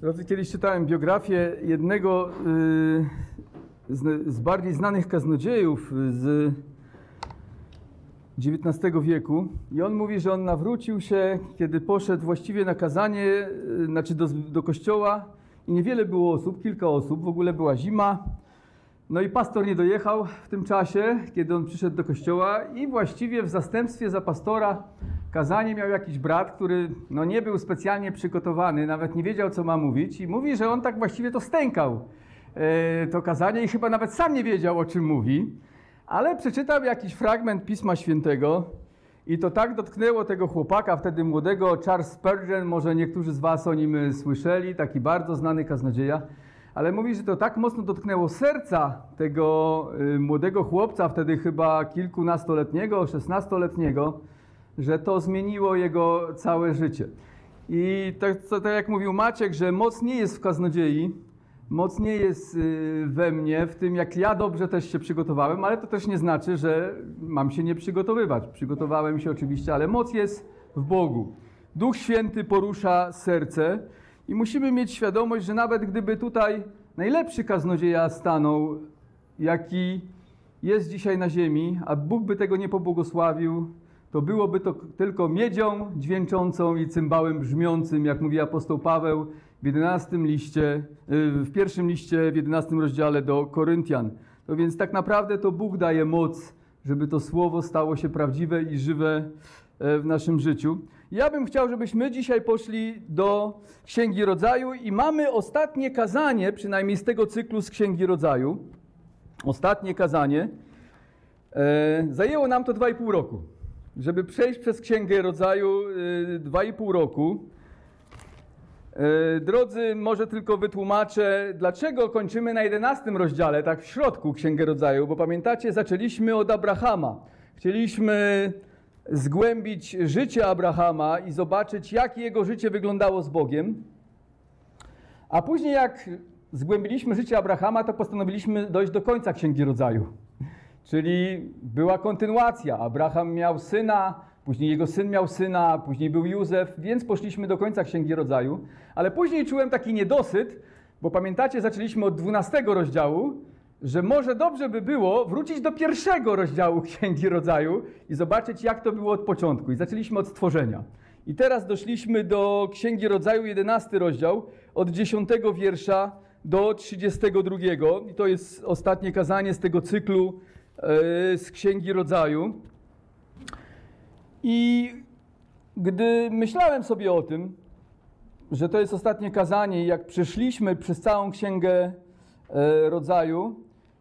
Drodzy, kiedyś czytałem biografię jednego y, z, z bardziej znanych kaznodziejów z XIX wieku i on mówi, że on nawrócił się, kiedy poszedł właściwie na kazanie, y, znaczy do, do kościoła i niewiele było osób, kilka osób, w ogóle była zima. No i pastor nie dojechał w tym czasie, kiedy on przyszedł do kościoła i właściwie w zastępstwie za pastora kazanie miał jakiś brat, który no, nie był specjalnie przygotowany, nawet nie wiedział, co ma mówić i mówi, że on tak właściwie to stękał e, to kazanie i chyba nawet sam nie wiedział, o czym mówi, ale przeczytał jakiś fragment Pisma Świętego i to tak dotknęło tego chłopaka, wtedy młodego, Charles Spurgeon, może niektórzy z was o nim e, słyszeli, taki bardzo znany kaznodzieja, ale mówi, że to tak mocno dotknęło serca tego y, młodego chłopca, wtedy chyba kilkunastoletniego, szesnastoletniego, że to zmieniło jego całe życie. I tak, tak jak mówił Maciek, że moc nie jest w kaznodziei, moc nie jest y, we mnie, w tym jak ja dobrze też się przygotowałem, ale to też nie znaczy, że mam się nie przygotowywać. Przygotowałem się oczywiście, ale moc jest w Bogu. Duch Święty porusza serce i musimy mieć świadomość, że nawet gdyby tutaj najlepszy kaznodzieja stanął, jaki jest dzisiaj na ziemi, a Bóg by tego nie pobłogosławił, to byłoby to tylko miedzią dźwięczącą i cymbałem brzmiącym, jak mówi apostoł Paweł w 11 liście, y, w pierwszym liście, w 11 rozdziale do Koryntian. No więc tak naprawdę to Bóg daje moc, żeby to słowo stało się prawdziwe i żywe e, w naszym życiu. Ja bym chciał, żebyśmy dzisiaj poszli do Księgi Rodzaju i mamy ostatnie kazanie, przynajmniej z tego cyklu z Księgi Rodzaju. Ostatnie kazanie. E, zajęło nam to 2,5 roku żeby przejść przez Księgę Rodzaju y, dwa i pół roku. Y, drodzy, może tylko wytłumaczę, dlaczego kończymy na 11 rozdziale, tak w środku Księgę Rodzaju, bo pamiętacie, zaczęliśmy od Abrahama. Chcieliśmy zgłębić życie Abrahama i zobaczyć, jak jego życie wyglądało z Bogiem. A później, jak zgłębiliśmy życie Abrahama, to postanowiliśmy dojść do końca Księgi Rodzaju. Czyli była kontynuacja. Abraham miał syna, później jego syn miał syna, później był Józef, więc poszliśmy do końca Księgi Rodzaju. Ale później czułem taki niedosyt, bo pamiętacie, zaczęliśmy od 12 rozdziału, że może dobrze by było wrócić do pierwszego rozdziału Księgi Rodzaju i zobaczyć, jak to było od początku. I zaczęliśmy od stworzenia. I teraz doszliśmy do Księgi Rodzaju, 11 rozdział, od 10 wiersza do 32. I to jest ostatnie kazanie z tego cyklu E, z Księgi Rodzaju. I gdy myślałem sobie o tym, że to jest ostatnie kazanie, jak przeszliśmy przez całą Księgę e, Rodzaju,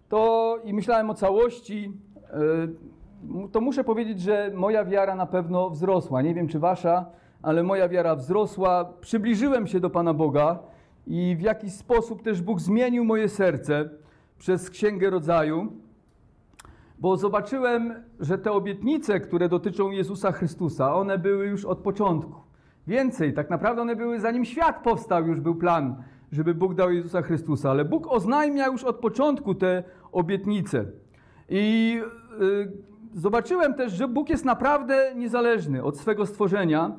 to i myślałem o całości, e, to muszę powiedzieć, że moja wiara na pewno wzrosła. Nie wiem, czy wasza, ale moja wiara wzrosła. Przybliżyłem się do Pana Boga i w jakiś sposób też Bóg zmienił moje serce przez Księgę Rodzaju bo zobaczyłem, że te obietnice, które dotyczą Jezusa Chrystusa, one były już od początku. Więcej, tak naprawdę one były zanim świat powstał, już był plan, żeby Bóg dał Jezusa Chrystusa, ale Bóg oznajmia już od początku te obietnice. I yy, zobaczyłem też, że Bóg jest naprawdę niezależny od swego stworzenia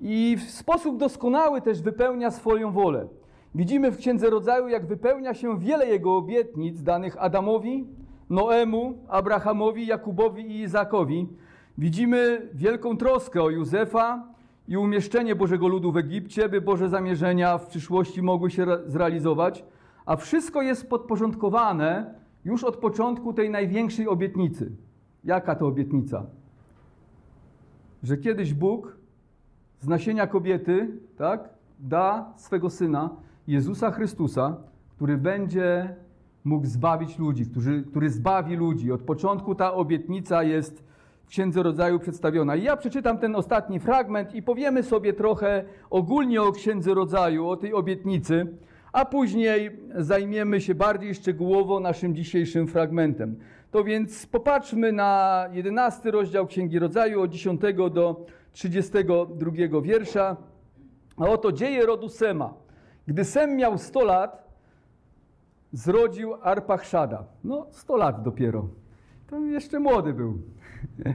i w sposób doskonały też wypełnia swoją wolę. Widzimy w Księdze Rodzaju, jak wypełnia się wiele Jego obietnic danych Adamowi, Noemu, Abrahamowi, Jakubowi i Izakowi widzimy wielką troskę o Józefa i umieszczenie Bożego ludu w Egipcie, by Boże zamierzenia w przyszłości mogły się zrealizować, a wszystko jest podporządkowane już od początku tej największej obietnicy. Jaka to obietnica? Że kiedyś Bóg z nasienia kobiety, tak, da swego syna, Jezusa Chrystusa, który będzie mógł zbawić ludzi, który, który zbawi ludzi. Od początku ta obietnica jest w Księdze Rodzaju przedstawiona. I ja przeczytam ten ostatni fragment i powiemy sobie trochę ogólnie o Księdze Rodzaju, o tej obietnicy, a później zajmiemy się bardziej szczegółowo naszym dzisiejszym fragmentem. To więc popatrzmy na 11 rozdział Księgi Rodzaju od 10 do 32 wiersza. A oto dzieje rodu Sema. Gdy Sem miał 100 lat, zrodził Arpachszada. No, 100 lat dopiero. To jeszcze młody był.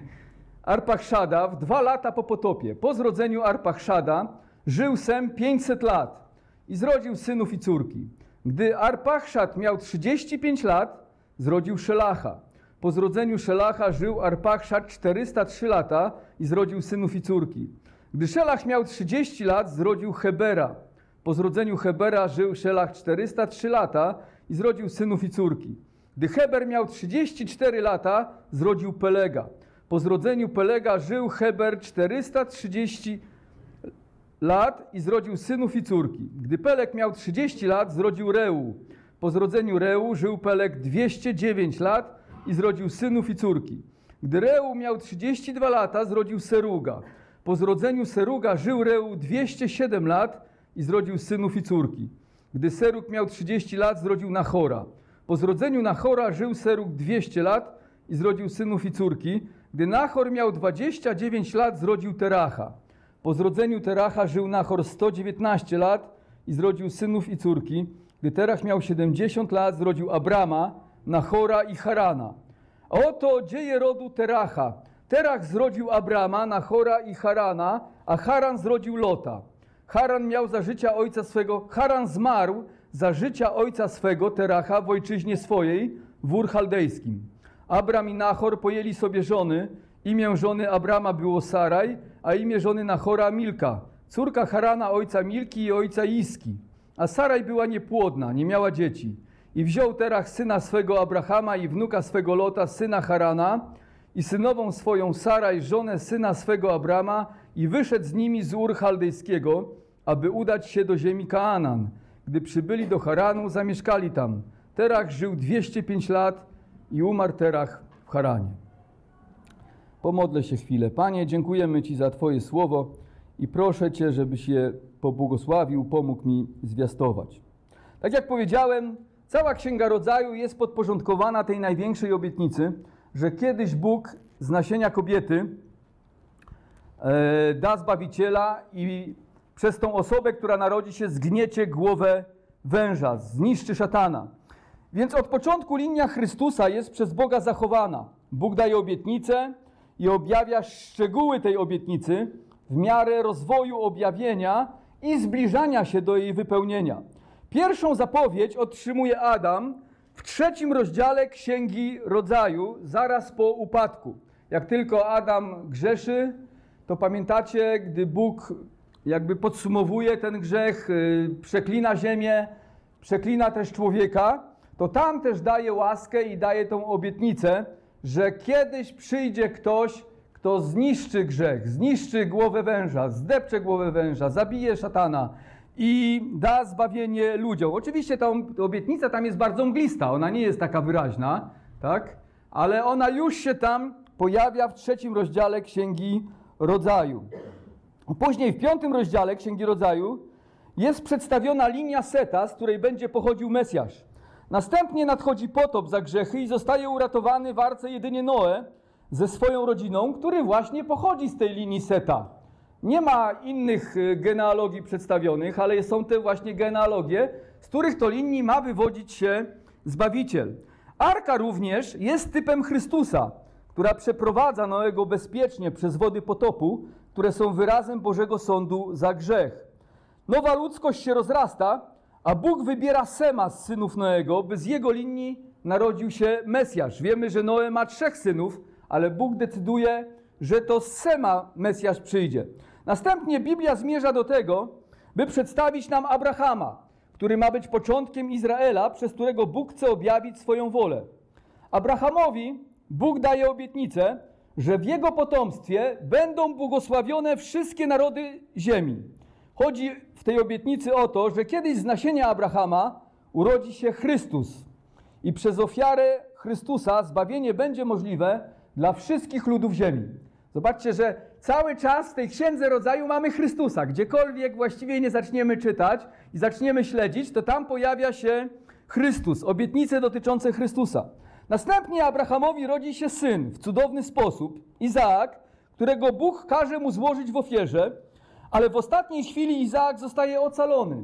Arpachszada w dwa lata po potopie. Po zrodzeniu Arpachszada żył Sem 500 lat i zrodził synów i córki. Gdy Arpachszad miał 35 lat, zrodził Szelacha. Po zrodzeniu Szelacha żył Arpachszad 403 lata i zrodził synów i córki. Gdy Szelach miał 30 lat, zrodził Hebera. Po zrodzeniu Hebera żył Szelach 403 lata i zrodził synów i córki. Gdy Heber miał 34 lata, zrodził Pelega. Po zrodzeniu Pelega żył Heber 430 lat i zrodził synów i córki. Gdy Peleg miał 30 lat, zrodził Reu. Po zrodzeniu Reu żył Peleg 209 lat i zrodził synów i córki. Gdy Reu miał 32 lata, zrodził Seruga. Po zrodzeniu Seruga żył Reu 207 lat i zrodził synów i córki. Gdy Serug miał 30 lat, zrodził Nachora. Po zrodzeniu Nachora żył Serug 200 lat i zrodził synów i córki. Gdy Nachor miał 29 lat, zrodził Teracha. Po zrodzeniu Teracha żył Nachor 119 lat i zrodził synów i córki. Gdy Terach miał 70 lat, zrodził Abrama, Nachora i Harana. Oto dzieje rodu Teracha. Terach zrodził Abrama, Nachora i Harana, a Haran zrodził Lota. Haran miał za życia ojca swego, Haran zmarł za życia ojca swego, Teracha, w ojczyźnie swojej, w Ur Chaldejskim. Abram i Nachor pojęli sobie żony. Imię żony Abrama było Saraj, a imię żony Nachora Milka, córka Harana ojca Milki i ojca Iski. A Saraj była niepłodna, nie miała dzieci. I wziął Terach syna swego Abrahama i wnuka swego Lota, syna Harana, i synową swoją Saraj, żonę syna swego Abrama, i wyszedł z nimi z Ur Chaldejskiego, aby udać się do ziemi Kaanan. Gdy przybyli do Haranu, zamieszkali tam. Terach żył 205 lat i umarł Terach w Haranie. Pomodlę się chwilę. Panie, dziękujemy Ci za Twoje słowo i proszę Cię, żebyś je pobłogosławił, pomógł mi zwiastować. Tak jak powiedziałem, cała Księga Rodzaju jest podporządkowana tej największej obietnicy, że kiedyś Bóg z nasienia kobiety e, da Zbawiciela i przez tą osobę, która narodzi się, zgniecie głowę węża, zniszczy szatana. Więc od początku linia Chrystusa jest przez Boga zachowana. Bóg daje obietnicę i objawia szczegóły tej obietnicy w miarę rozwoju objawienia i zbliżania się do jej wypełnienia. Pierwszą zapowiedź otrzymuje Adam w trzecim rozdziale Księgi Rodzaju, zaraz po upadku. Jak tylko Adam grzeszy, to pamiętacie, gdy Bóg jakby podsumowuje ten grzech, yy, przeklina ziemię, przeklina też człowieka, to tam też daje łaskę i daje tą obietnicę, że kiedyś przyjdzie ktoś, kto zniszczy grzech, zniszczy głowę węża, zdepcze głowę węża, zabije szatana i da zbawienie ludziom. Oczywiście ta obietnica tam jest bardzo mglista, ona nie jest taka wyraźna, tak? Ale ona już się tam pojawia w trzecim rozdziale Księgi Rodzaju. Później w piątym rozdziale Księgi Rodzaju jest przedstawiona linia Seta, z której będzie pochodził Mesjasz. Następnie nadchodzi potop za grzechy i zostaje uratowany w arce jedynie Noe ze swoją rodziną, który właśnie pochodzi z tej linii Seta. Nie ma innych y, genealogii przedstawionych, ale są te właśnie genealogie, z których to linii ma wywodzić się Zbawiciel. Arka również jest typem Chrystusa, która przeprowadza Noego bezpiecznie przez wody potopu, które są wyrazem Bożego Sądu za grzech. Nowa ludzkość się rozrasta, a Bóg wybiera Sema z synów Noego, by z jego linii narodził się Mesjasz. Wiemy, że Noe ma trzech synów, ale Bóg decyduje, że to z Sema Mesjasz przyjdzie. Następnie Biblia zmierza do tego, by przedstawić nam Abrahama, który ma być początkiem Izraela, przez którego Bóg chce objawić swoją wolę. Abrahamowi Bóg daje obietnicę, że w jego potomstwie będą błogosławione wszystkie narody ziemi. Chodzi w tej obietnicy o to, że kiedyś z nasienia Abrahama urodzi się Chrystus i przez ofiarę Chrystusa zbawienie będzie możliwe dla wszystkich ludów ziemi. Zobaczcie, że cały czas w tej księdze rodzaju mamy Chrystusa. Gdziekolwiek właściwie nie zaczniemy czytać i zaczniemy śledzić, to tam pojawia się Chrystus, obietnice dotyczące Chrystusa. Następnie Abrahamowi rodzi się syn w cudowny sposób, Izaak, którego Bóg każe mu złożyć w ofierze, ale w ostatniej chwili Izaak zostaje ocalony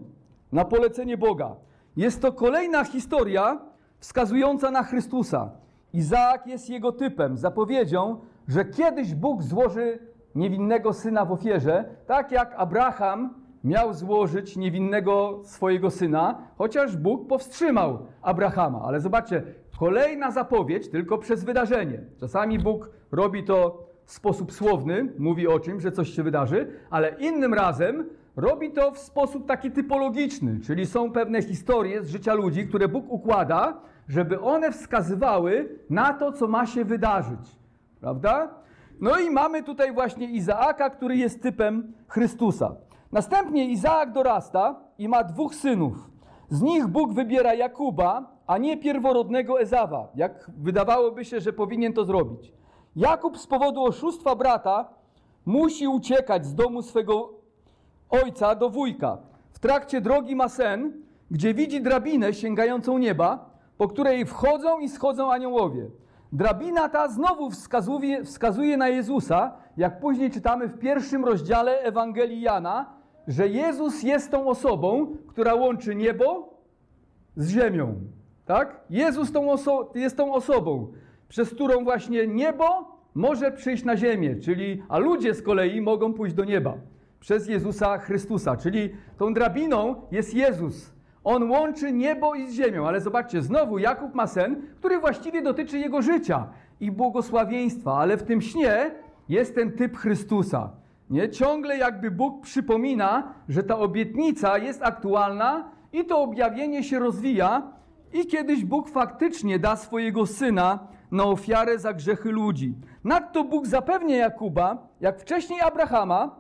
na polecenie Boga. Jest to kolejna historia wskazująca na Chrystusa. Izaak jest jego typem, zapowiedzią, że kiedyś Bóg złoży niewinnego syna w ofierze, tak jak Abraham miał złożyć niewinnego swojego syna, chociaż Bóg powstrzymał Abrahama. Ale zobaczcie, kolejna zapowiedź tylko przez wydarzenie. Czasami Bóg robi to sposób słowny, mówi o czymś, że coś się wydarzy, ale innym razem robi to w sposób taki typologiczny, czyli są pewne historie z życia ludzi, które Bóg układa, żeby one wskazywały na to, co ma się wydarzyć. Prawda? No i mamy tutaj właśnie Izaaka, który jest typem Chrystusa. Następnie Izaak dorasta i ma dwóch synów. Z nich Bóg wybiera Jakuba, a nie pierworodnego Ezawa, jak wydawałoby się, że powinien to zrobić. Jakub z powodu oszustwa brata musi uciekać z domu swego ojca do wujka. W trakcie drogi ma sen, gdzie widzi drabinę sięgającą nieba, po której wchodzą i schodzą aniołowie. Drabina ta znowu wskazuje, wskazuje na Jezusa, jak później czytamy w pierwszym rozdziale Ewangelii Jana, że Jezus jest tą osobą, która łączy niebo z ziemią. Tak? Jezus tą jest tą osobą, przez którą właśnie niebo może przyjść na ziemię, czyli, a ludzie z kolei mogą pójść do nieba przez Jezusa Chrystusa, czyli tą drabiną jest Jezus. On łączy niebo i z ziemią, ale zobaczcie, znowu Jakub ma sen, który właściwie dotyczy jego życia i błogosławieństwa, ale w tym śnie jest ten typ Chrystusa. Nie? Ciągle jakby Bóg przypomina, że ta obietnica jest aktualna i to objawienie się rozwija i kiedyś Bóg faktycznie da swojego Syna na ofiarę za grzechy ludzi. Nadto Bóg zapewnia Jakuba, jak wcześniej Abrahama,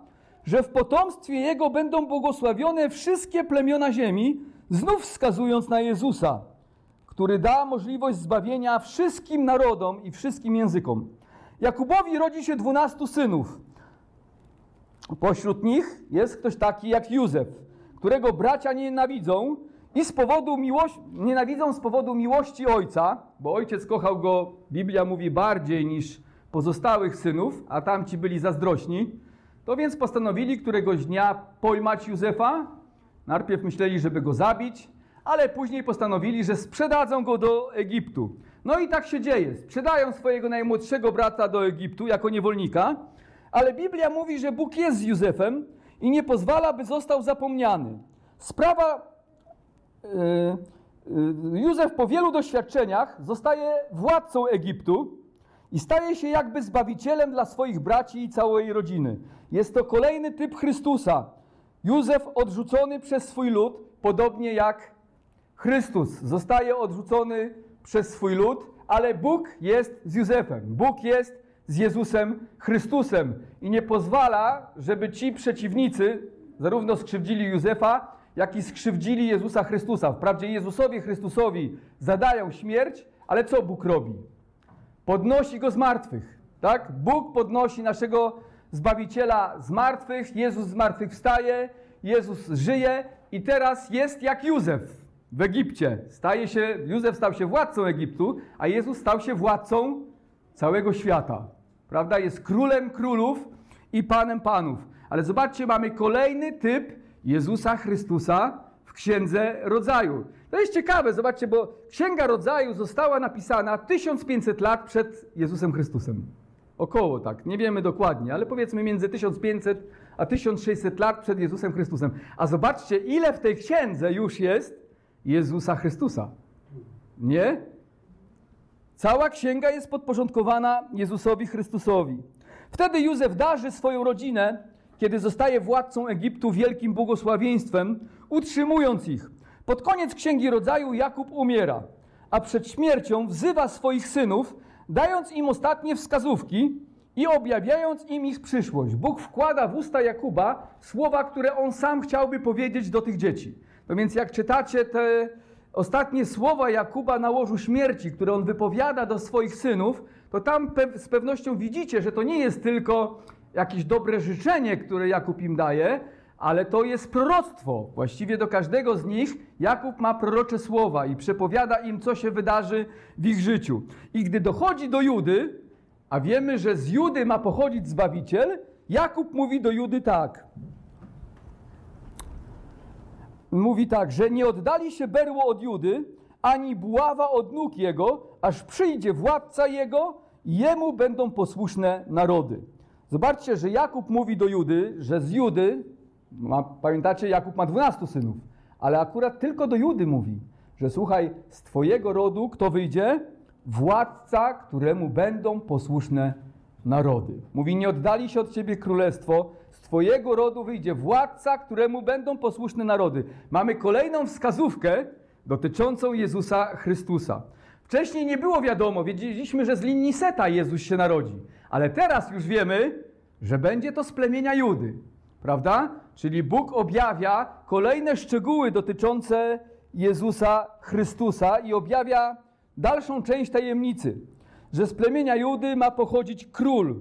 że w potomstwie jego będą błogosławione wszystkie plemiona ziemi, znów wskazując na Jezusa, który da możliwość zbawienia wszystkim narodom i wszystkim językom. Jakubowi rodzi się dwunastu synów. Pośród nich jest ktoś taki jak Józef, którego bracia nienawidzą i z powodu miłości, nienawidzą z powodu miłości ojca, bo ojciec kochał go, Biblia mówi, bardziej niż pozostałych synów, a tamci byli zazdrośni. To więc postanowili któregoś dnia pojmać Józefa. Najpierw myśleli, żeby go zabić, ale później postanowili, że sprzedadzą go do Egiptu. No i tak się dzieje. Sprzedają swojego najmłodszego brata do Egiptu jako niewolnika, ale Biblia mówi, że Bóg jest z Józefem i nie pozwala, by został zapomniany. Sprawa. Yy, yy, Józef po wielu doświadczeniach zostaje władcą Egiptu i staje się jakby zbawicielem dla swoich braci i całej rodziny. Jest to kolejny typ Chrystusa. Józef odrzucony przez swój lud, podobnie jak Chrystus zostaje odrzucony przez swój lud, ale Bóg jest z Józefem. Bóg jest z Jezusem Chrystusem i nie pozwala, żeby ci przeciwnicy zarówno skrzywdzili Józefa, jak i skrzywdzili Jezusa Chrystusa. Wprawdzie Jezusowi Chrystusowi zadają śmierć, ale co Bóg robi? Podnosi go z martwych. Tak? Bóg podnosi naszego Zbawiciela z martwych, Jezus z martwych wstaje, Jezus żyje i teraz jest jak Józef w Egipcie. Staje się, Józef stał się władcą Egiptu, a Jezus stał się władcą całego świata. Prawda? Jest królem królów i panem panów. Ale zobaczcie, mamy kolejny typ Jezusa Chrystusa w Księdze Rodzaju. To jest ciekawe, zobaczcie, bo Księga Rodzaju została napisana 1500 lat przed Jezusem Chrystusem. Około tak, nie wiemy dokładnie, ale powiedzmy między 1500 a 1600 lat przed Jezusem Chrystusem. A zobaczcie, ile w tej księdze już jest Jezusa Chrystusa. Nie? Cała księga jest podporządkowana Jezusowi Chrystusowi. Wtedy Józef darzy swoją rodzinę, kiedy zostaje władcą Egiptu wielkim błogosławieństwem, utrzymując ich. Pod koniec Księgi Rodzaju Jakub umiera, a przed śmiercią wzywa swoich synów, dając im ostatnie wskazówki i objawiając im ich przyszłość. Bóg wkłada w usta Jakuba słowa, które on sam chciałby powiedzieć do tych dzieci. No więc jak czytacie te ostatnie słowa Jakuba na łożu śmierci, które on wypowiada do swoich synów, to tam z pewnością widzicie, że to nie jest tylko jakieś dobre życzenie, które Jakub im daje, ale to jest proroctwo. Właściwie do każdego z nich Jakub ma prorocze słowa i przepowiada im, co się wydarzy w ich życiu. I gdy dochodzi do Judy, a wiemy, że z Judy ma pochodzić Zbawiciel, Jakub mówi do Judy tak. Mówi tak, że nie oddali się berło od Judy, ani buława od nóg jego, aż przyjdzie władca jego i jemu będą posłuszne narody. Zobaczcie, że Jakub mówi do Judy, że z Judy Ma, pamiętacie, Jakub ma 12 synów, ale akurat tylko do Judy mówi, że słuchaj, z twojego rodu kto wyjdzie? Władca, któremu będą posłuszne narody. Mówi, nie oddali się od ciebie królestwo, z twojego rodu wyjdzie władca, któremu będą posłuszne narody. Mamy kolejną wskazówkę dotyczącą Jezusa Chrystusa. Wcześniej nie było wiadomo, wiedzieliśmy, że z linii Seta Jezus się narodzi, ale teraz już wiemy, że będzie to z plemienia Judy, prawda? Czyli Bóg objawia kolejne szczegóły dotyczące Jezusa Chrystusa i objawia dalszą część tajemnicy, że z plemienia Judy ma pochodzić król.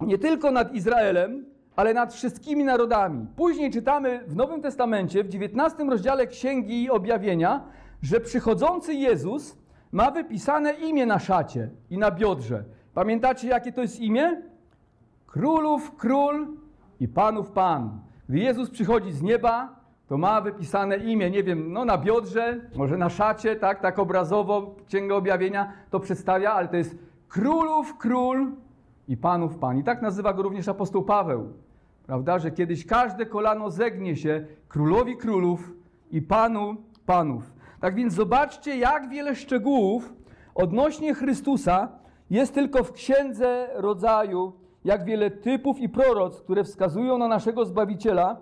Nie tylko nad Izraelem, ale nad wszystkimi narodami. Później czytamy w Nowym Testamencie, w 19 rozdziale Księgi Objawienia, że przychodzący Jezus ma wypisane imię na szacie i na biodrze. Pamiętacie, jakie to jest imię? Królów król i panów pan. Gdy Jezus przychodzi z nieba, to ma wypisane imię, nie wiem, no na biodrze, może na szacie, tak, tak obrazowo Księga Objawienia to przedstawia, ale to jest królów król i panów pan. I tak nazywa go również apostoł Paweł, prawda, że kiedyś każde kolano zegnie się królowi królów i panu panów. Tak więc zobaczcie, jak wiele szczegółów odnośnie Chrystusa jest tylko w Księdze Rodzaju, jak wiele typów i proroc, które wskazują na naszego Zbawiciela,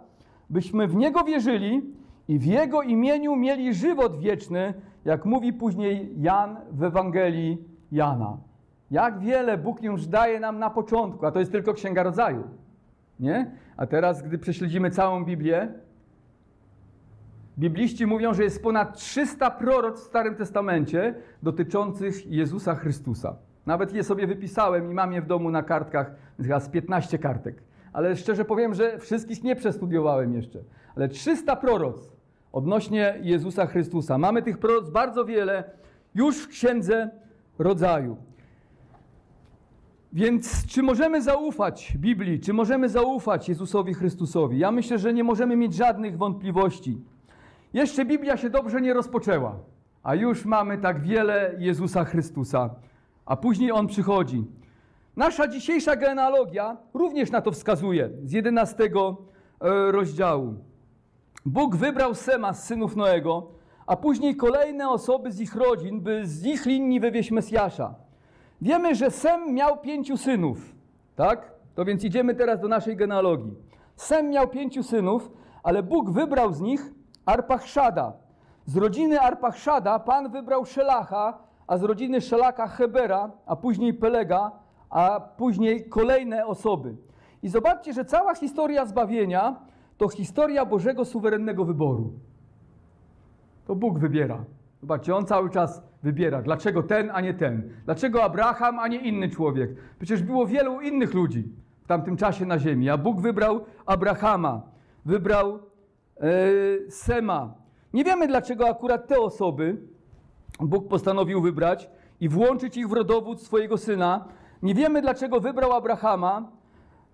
byśmy w Niego wierzyli i w Jego imieniu mieli żywot wieczny, jak mówi później Jan w Ewangelii Jana. Jak wiele Bóg już daje nam na początku, a to jest tylko Księga Rodzaju. Nie? A teraz, gdy prześledzimy całą Biblię, Bibliści mówią, że jest ponad 300 proroc w Starym Testamencie dotyczących Jezusa Chrystusa. Nawet je sobie wypisałem i mam je w domu na kartkach, z 15 kartek. Ale szczerze powiem, że wszystkich nie przestudiowałem jeszcze. Ale 300 proroc odnośnie Jezusa Chrystusa. Mamy tych proroc bardzo wiele już w Księdze Rodzaju. Więc czy możemy zaufać Biblii, czy możemy zaufać Jezusowi Chrystusowi? Ja myślę, że nie możemy mieć żadnych wątpliwości. Jeszcze Biblia się dobrze nie rozpoczęła, a już mamy tak wiele Jezusa Chrystusa, a później On przychodzi. Nasza dzisiejsza genealogia również na to wskazuje z 11 e, rozdziału. Bóg wybrał Sema z synów Noego, a później kolejne osoby z ich rodzin, by z ich linii wywieźć Mesjasza. Wiemy, że Sem miał pięciu synów, tak? To więc idziemy teraz do naszej genealogii. Sem miał pięciu synów, ale Bóg wybrał z nich Arpachszada. Z rodziny Arpachszada Pan wybrał Szelacha, a z rodziny Szelaka Hebera, a później Pelega, a później kolejne osoby. I zobaczcie, że cała historia zbawienia to historia Bożego suwerennego wyboru. To Bóg wybiera. Zobaczcie, On cały czas wybiera. Dlaczego ten, a nie ten? Dlaczego Abraham, a nie inny człowiek? Przecież było wielu innych ludzi w tamtym czasie na ziemi, a Bóg wybrał Abrahama, wybrał Sema. Nie wiemy, dlaczego akurat te osoby Bóg postanowił wybrać i włączyć ich w rodowód swojego syna. Nie wiemy, dlaczego wybrał Abrahama,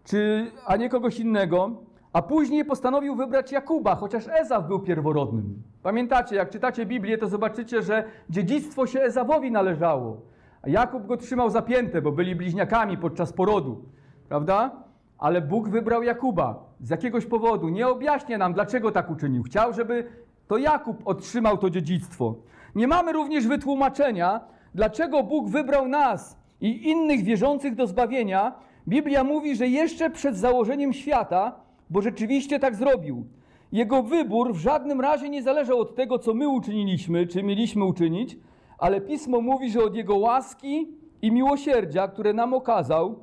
czy, a nie kogoś innego, a później postanowił wybrać Jakuba, chociaż Ezaw był pierworodnym. Pamiętacie, jak czytacie Biblię, to zobaczycie, że dziedzictwo się Ezawowi należało, a Jakub go trzymał zapięte, bo byli bliźniakami podczas porodu, prawda? ale Bóg wybrał Jakuba z jakiegoś powodu. Nie objaśnia nam, dlaczego tak uczynił. Chciał, żeby to Jakub otrzymał to dziedzictwo. Nie mamy również wytłumaczenia, dlaczego Bóg wybrał nas i innych wierzących do zbawienia. Biblia mówi, że jeszcze przed założeniem świata, bo rzeczywiście tak zrobił. Jego wybór w żadnym razie nie zależał od tego, co my uczyniliśmy, czy mieliśmy uczynić, ale Pismo mówi, że od Jego łaski i miłosierdzia, które nam okazał,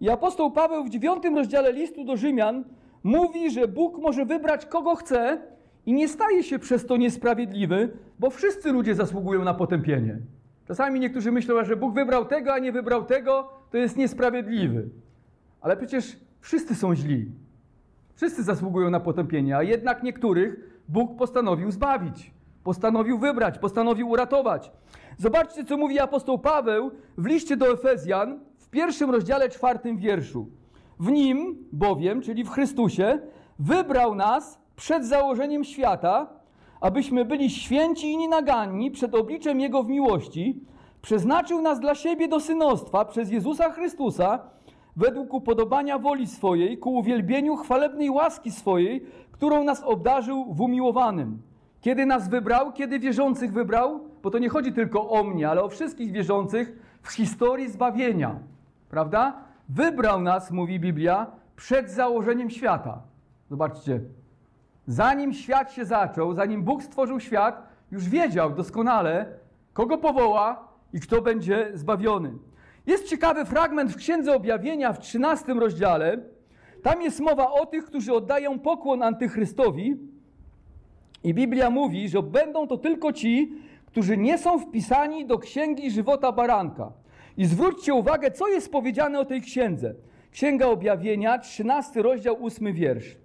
i apostoł Paweł w dziewiątym rozdziale listu do Rzymian mówi, że Bóg może wybrać kogo chce i nie staje się przez to niesprawiedliwy, bo wszyscy ludzie zasługują na potępienie. Czasami niektórzy myślą, że Bóg wybrał tego, a nie wybrał tego, to jest niesprawiedliwy. Ale przecież wszyscy są źli. Wszyscy zasługują na potępienie, a jednak niektórych Bóg postanowił zbawić, postanowił wybrać, postanowił uratować. Zobaczcie, co mówi apostoł Paweł w liście do Efezjan, w pierwszym rozdziale, czwartym wierszu. W nim bowiem, czyli w Chrystusie, wybrał nas przed założeniem świata, abyśmy byli święci i nienaganni przed obliczem Jego w miłości, przeznaczył nas dla siebie do synostwa przez Jezusa Chrystusa, według upodobania woli swojej, ku uwielbieniu chwalebnej łaski swojej, którą nas obdarzył w umiłowanym. Kiedy nas wybrał, kiedy wierzących wybrał, bo to nie chodzi tylko o mnie, ale o wszystkich wierzących w historii zbawienia, prawda? Wybrał nas, mówi Biblia, przed założeniem świata. Zobaczcie, zanim świat się zaczął, zanim Bóg stworzył świat, już wiedział doskonale, kogo powoła i kto będzie zbawiony. Jest ciekawy fragment w Księdze Objawienia w 13 rozdziale. Tam jest mowa o tych, którzy oddają pokłon antychrystowi. I Biblia mówi, że będą to tylko ci, którzy nie są wpisani do księgi żywota baranka. I zwróćcie uwagę, co jest powiedziane o tej księdze. Księga Objawienia, 13 rozdział, 8 wiersz.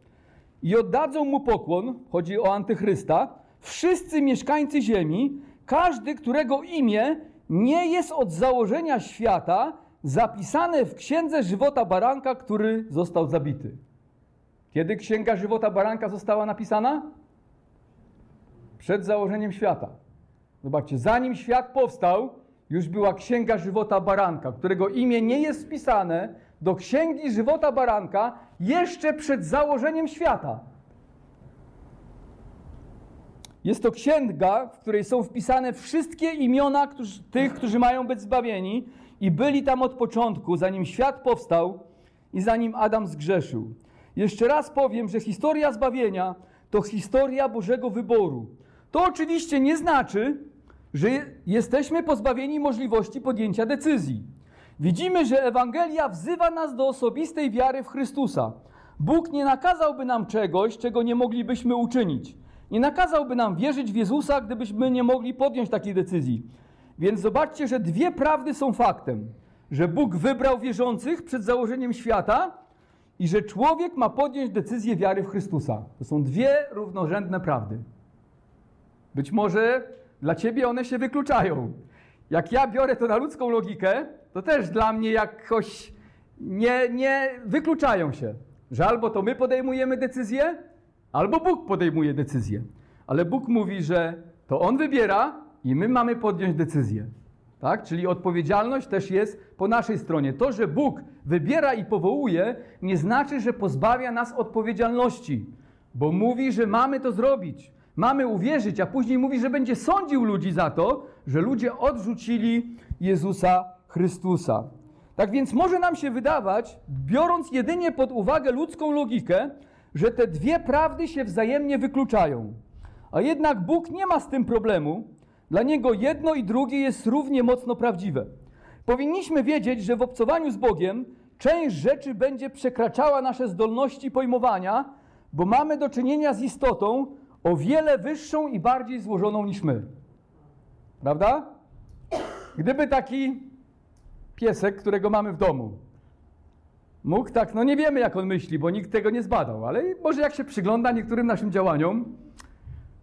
I oddadzą mu pokłon, chodzi o antychrysta, wszyscy mieszkańcy ziemi, każdy, którego imię nie jest od założenia świata zapisane w księdze żywota baranka, który został zabity. Kiedy księga żywota baranka została napisana? Przed założeniem świata. Zobaczcie, zanim świat powstał, już była księga żywota baranka, którego imię nie jest wpisane do księgi żywota baranka jeszcze przed założeniem świata. Jest to księga, w której są wpisane wszystkie imiona którzy, tych, którzy mają być zbawieni i byli tam od początku, zanim świat powstał i zanim Adam zgrzeszył. Jeszcze raz powiem, że historia zbawienia to historia Bożego wyboru. To oczywiście nie znaczy, że jesteśmy pozbawieni możliwości podjęcia decyzji. Widzimy, że Ewangelia wzywa nas do osobistej wiary w Chrystusa. Bóg nie nakazałby nam czegoś, czego nie moglibyśmy uczynić. Nie nakazałby nam wierzyć w Jezusa, gdybyśmy nie mogli podjąć takiej decyzji. Więc zobaczcie, że dwie prawdy są faktem: że Bóg wybrał wierzących przed założeniem świata i że człowiek ma podjąć decyzję wiary w Chrystusa. To są dwie równorzędne prawdy. Być może dla ciebie one się wykluczają. Jak ja biorę to na ludzką logikę, to też dla mnie jakoś nie, nie wykluczają się. Że albo to my podejmujemy decyzję, albo Bóg podejmuje decyzję. Ale Bóg mówi, że to On wybiera i my mamy podjąć decyzję. Tak? Czyli odpowiedzialność też jest po naszej stronie. To, że Bóg wybiera i powołuje, nie znaczy, że pozbawia nas odpowiedzialności, bo mówi, że mamy to zrobić. Mamy uwierzyć, a później mówi, że będzie sądził ludzi za to, że ludzie odrzucili Jezusa Chrystusa. Tak więc może nam się wydawać, biorąc jedynie pod uwagę ludzką logikę, że te dwie prawdy się wzajemnie wykluczają. A jednak Bóg nie ma z tym problemu. Dla Niego jedno i drugie jest równie mocno prawdziwe. Powinniśmy wiedzieć, że w obcowaniu z Bogiem część rzeczy będzie przekraczała nasze zdolności pojmowania, bo mamy do czynienia z istotą o wiele wyższą i bardziej złożoną niż my. Prawda? Gdyby taki piesek, którego mamy w domu, mógł tak, no nie wiemy jak on myśli, bo nikt tego nie zbadał, ale może jak się przygląda niektórym naszym działaniom,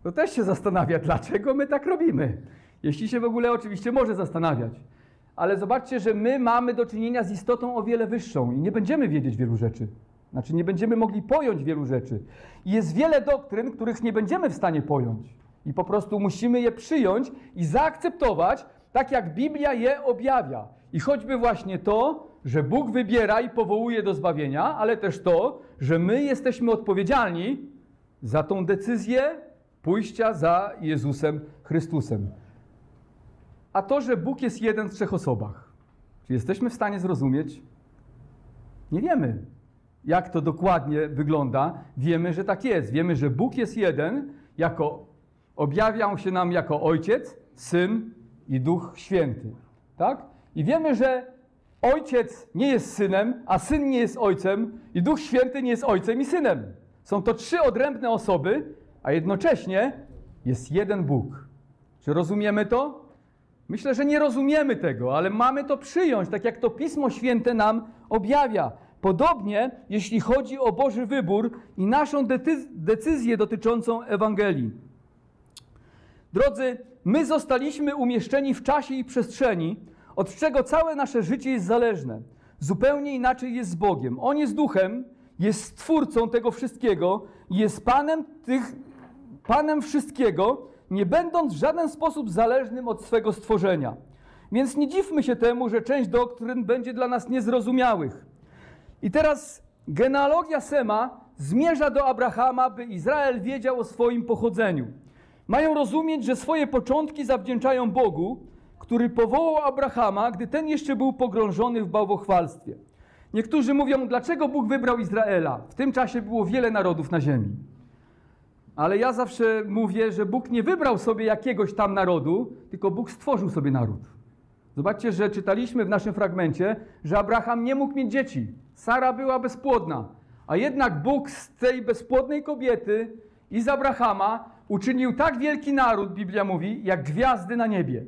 to też się zastanawia, dlaczego my tak robimy. Jeśli się w ogóle oczywiście może zastanawiać. Ale zobaczcie, że my mamy do czynienia z istotą o wiele wyższą i nie będziemy wiedzieć wielu rzeczy. Znaczy nie będziemy mogli pojąć wielu rzeczy. I jest wiele doktryn, których nie będziemy w stanie pojąć. I po prostu musimy je przyjąć i zaakceptować, tak jak Biblia je objawia. I choćby właśnie to, że Bóg wybiera i powołuje do zbawienia, ale też to, że my jesteśmy odpowiedzialni za tą decyzję pójścia za Jezusem Chrystusem. A to, że Bóg jest jeden w trzech osobach, czy jesteśmy w stanie zrozumieć? Nie wiemy, jak to dokładnie wygląda. Wiemy, że tak jest. Wiemy, że Bóg jest jeden, jako objawiał się nam jako Ojciec, Syn i Duch Święty. Tak? I wiemy, że Ojciec nie jest synem, a syn nie jest ojcem, i Duch Święty nie jest ojcem i synem. Są to trzy odrębne osoby, a jednocześnie jest jeden Bóg. Czy rozumiemy to? Myślę, że nie rozumiemy tego, ale mamy to przyjąć, tak jak to Pismo Święte nam objawia. Podobnie, jeśli chodzi o Boży wybór i naszą decyzję dotyczącą Ewangelii. Drodzy, my zostaliśmy umieszczeni w czasie i przestrzeni, od czego całe nasze życie jest zależne. Zupełnie inaczej jest z Bogiem. On jest duchem, jest stwórcą tego wszystkiego, jest Panem, tych, Panem wszystkiego, nie będąc w żaden sposób zależnym od swego stworzenia. Więc nie dziwmy się temu, że część doktryn będzie dla nas niezrozumiałych. I teraz genealogia Sema zmierza do Abrahama, by Izrael wiedział o swoim pochodzeniu. Mają rozumieć, że swoje początki zawdzięczają Bogu, który powołał Abrahama, gdy ten jeszcze był pogrążony w bałwochwalstwie. Niektórzy mówią, dlaczego Bóg wybrał Izraela? W tym czasie było wiele narodów na ziemi. Ale ja zawsze mówię, że Bóg nie wybrał sobie jakiegoś tam narodu, tylko Bóg stworzył sobie naród. Zobaczcie, że czytaliśmy w naszym fragmencie, że Abraham nie mógł mieć dzieci. Sara była bezpłodna, a jednak Bóg z tej bezpłodnej kobiety i z Abrahama uczynił tak wielki naród, Biblia mówi, jak gwiazdy na niebie.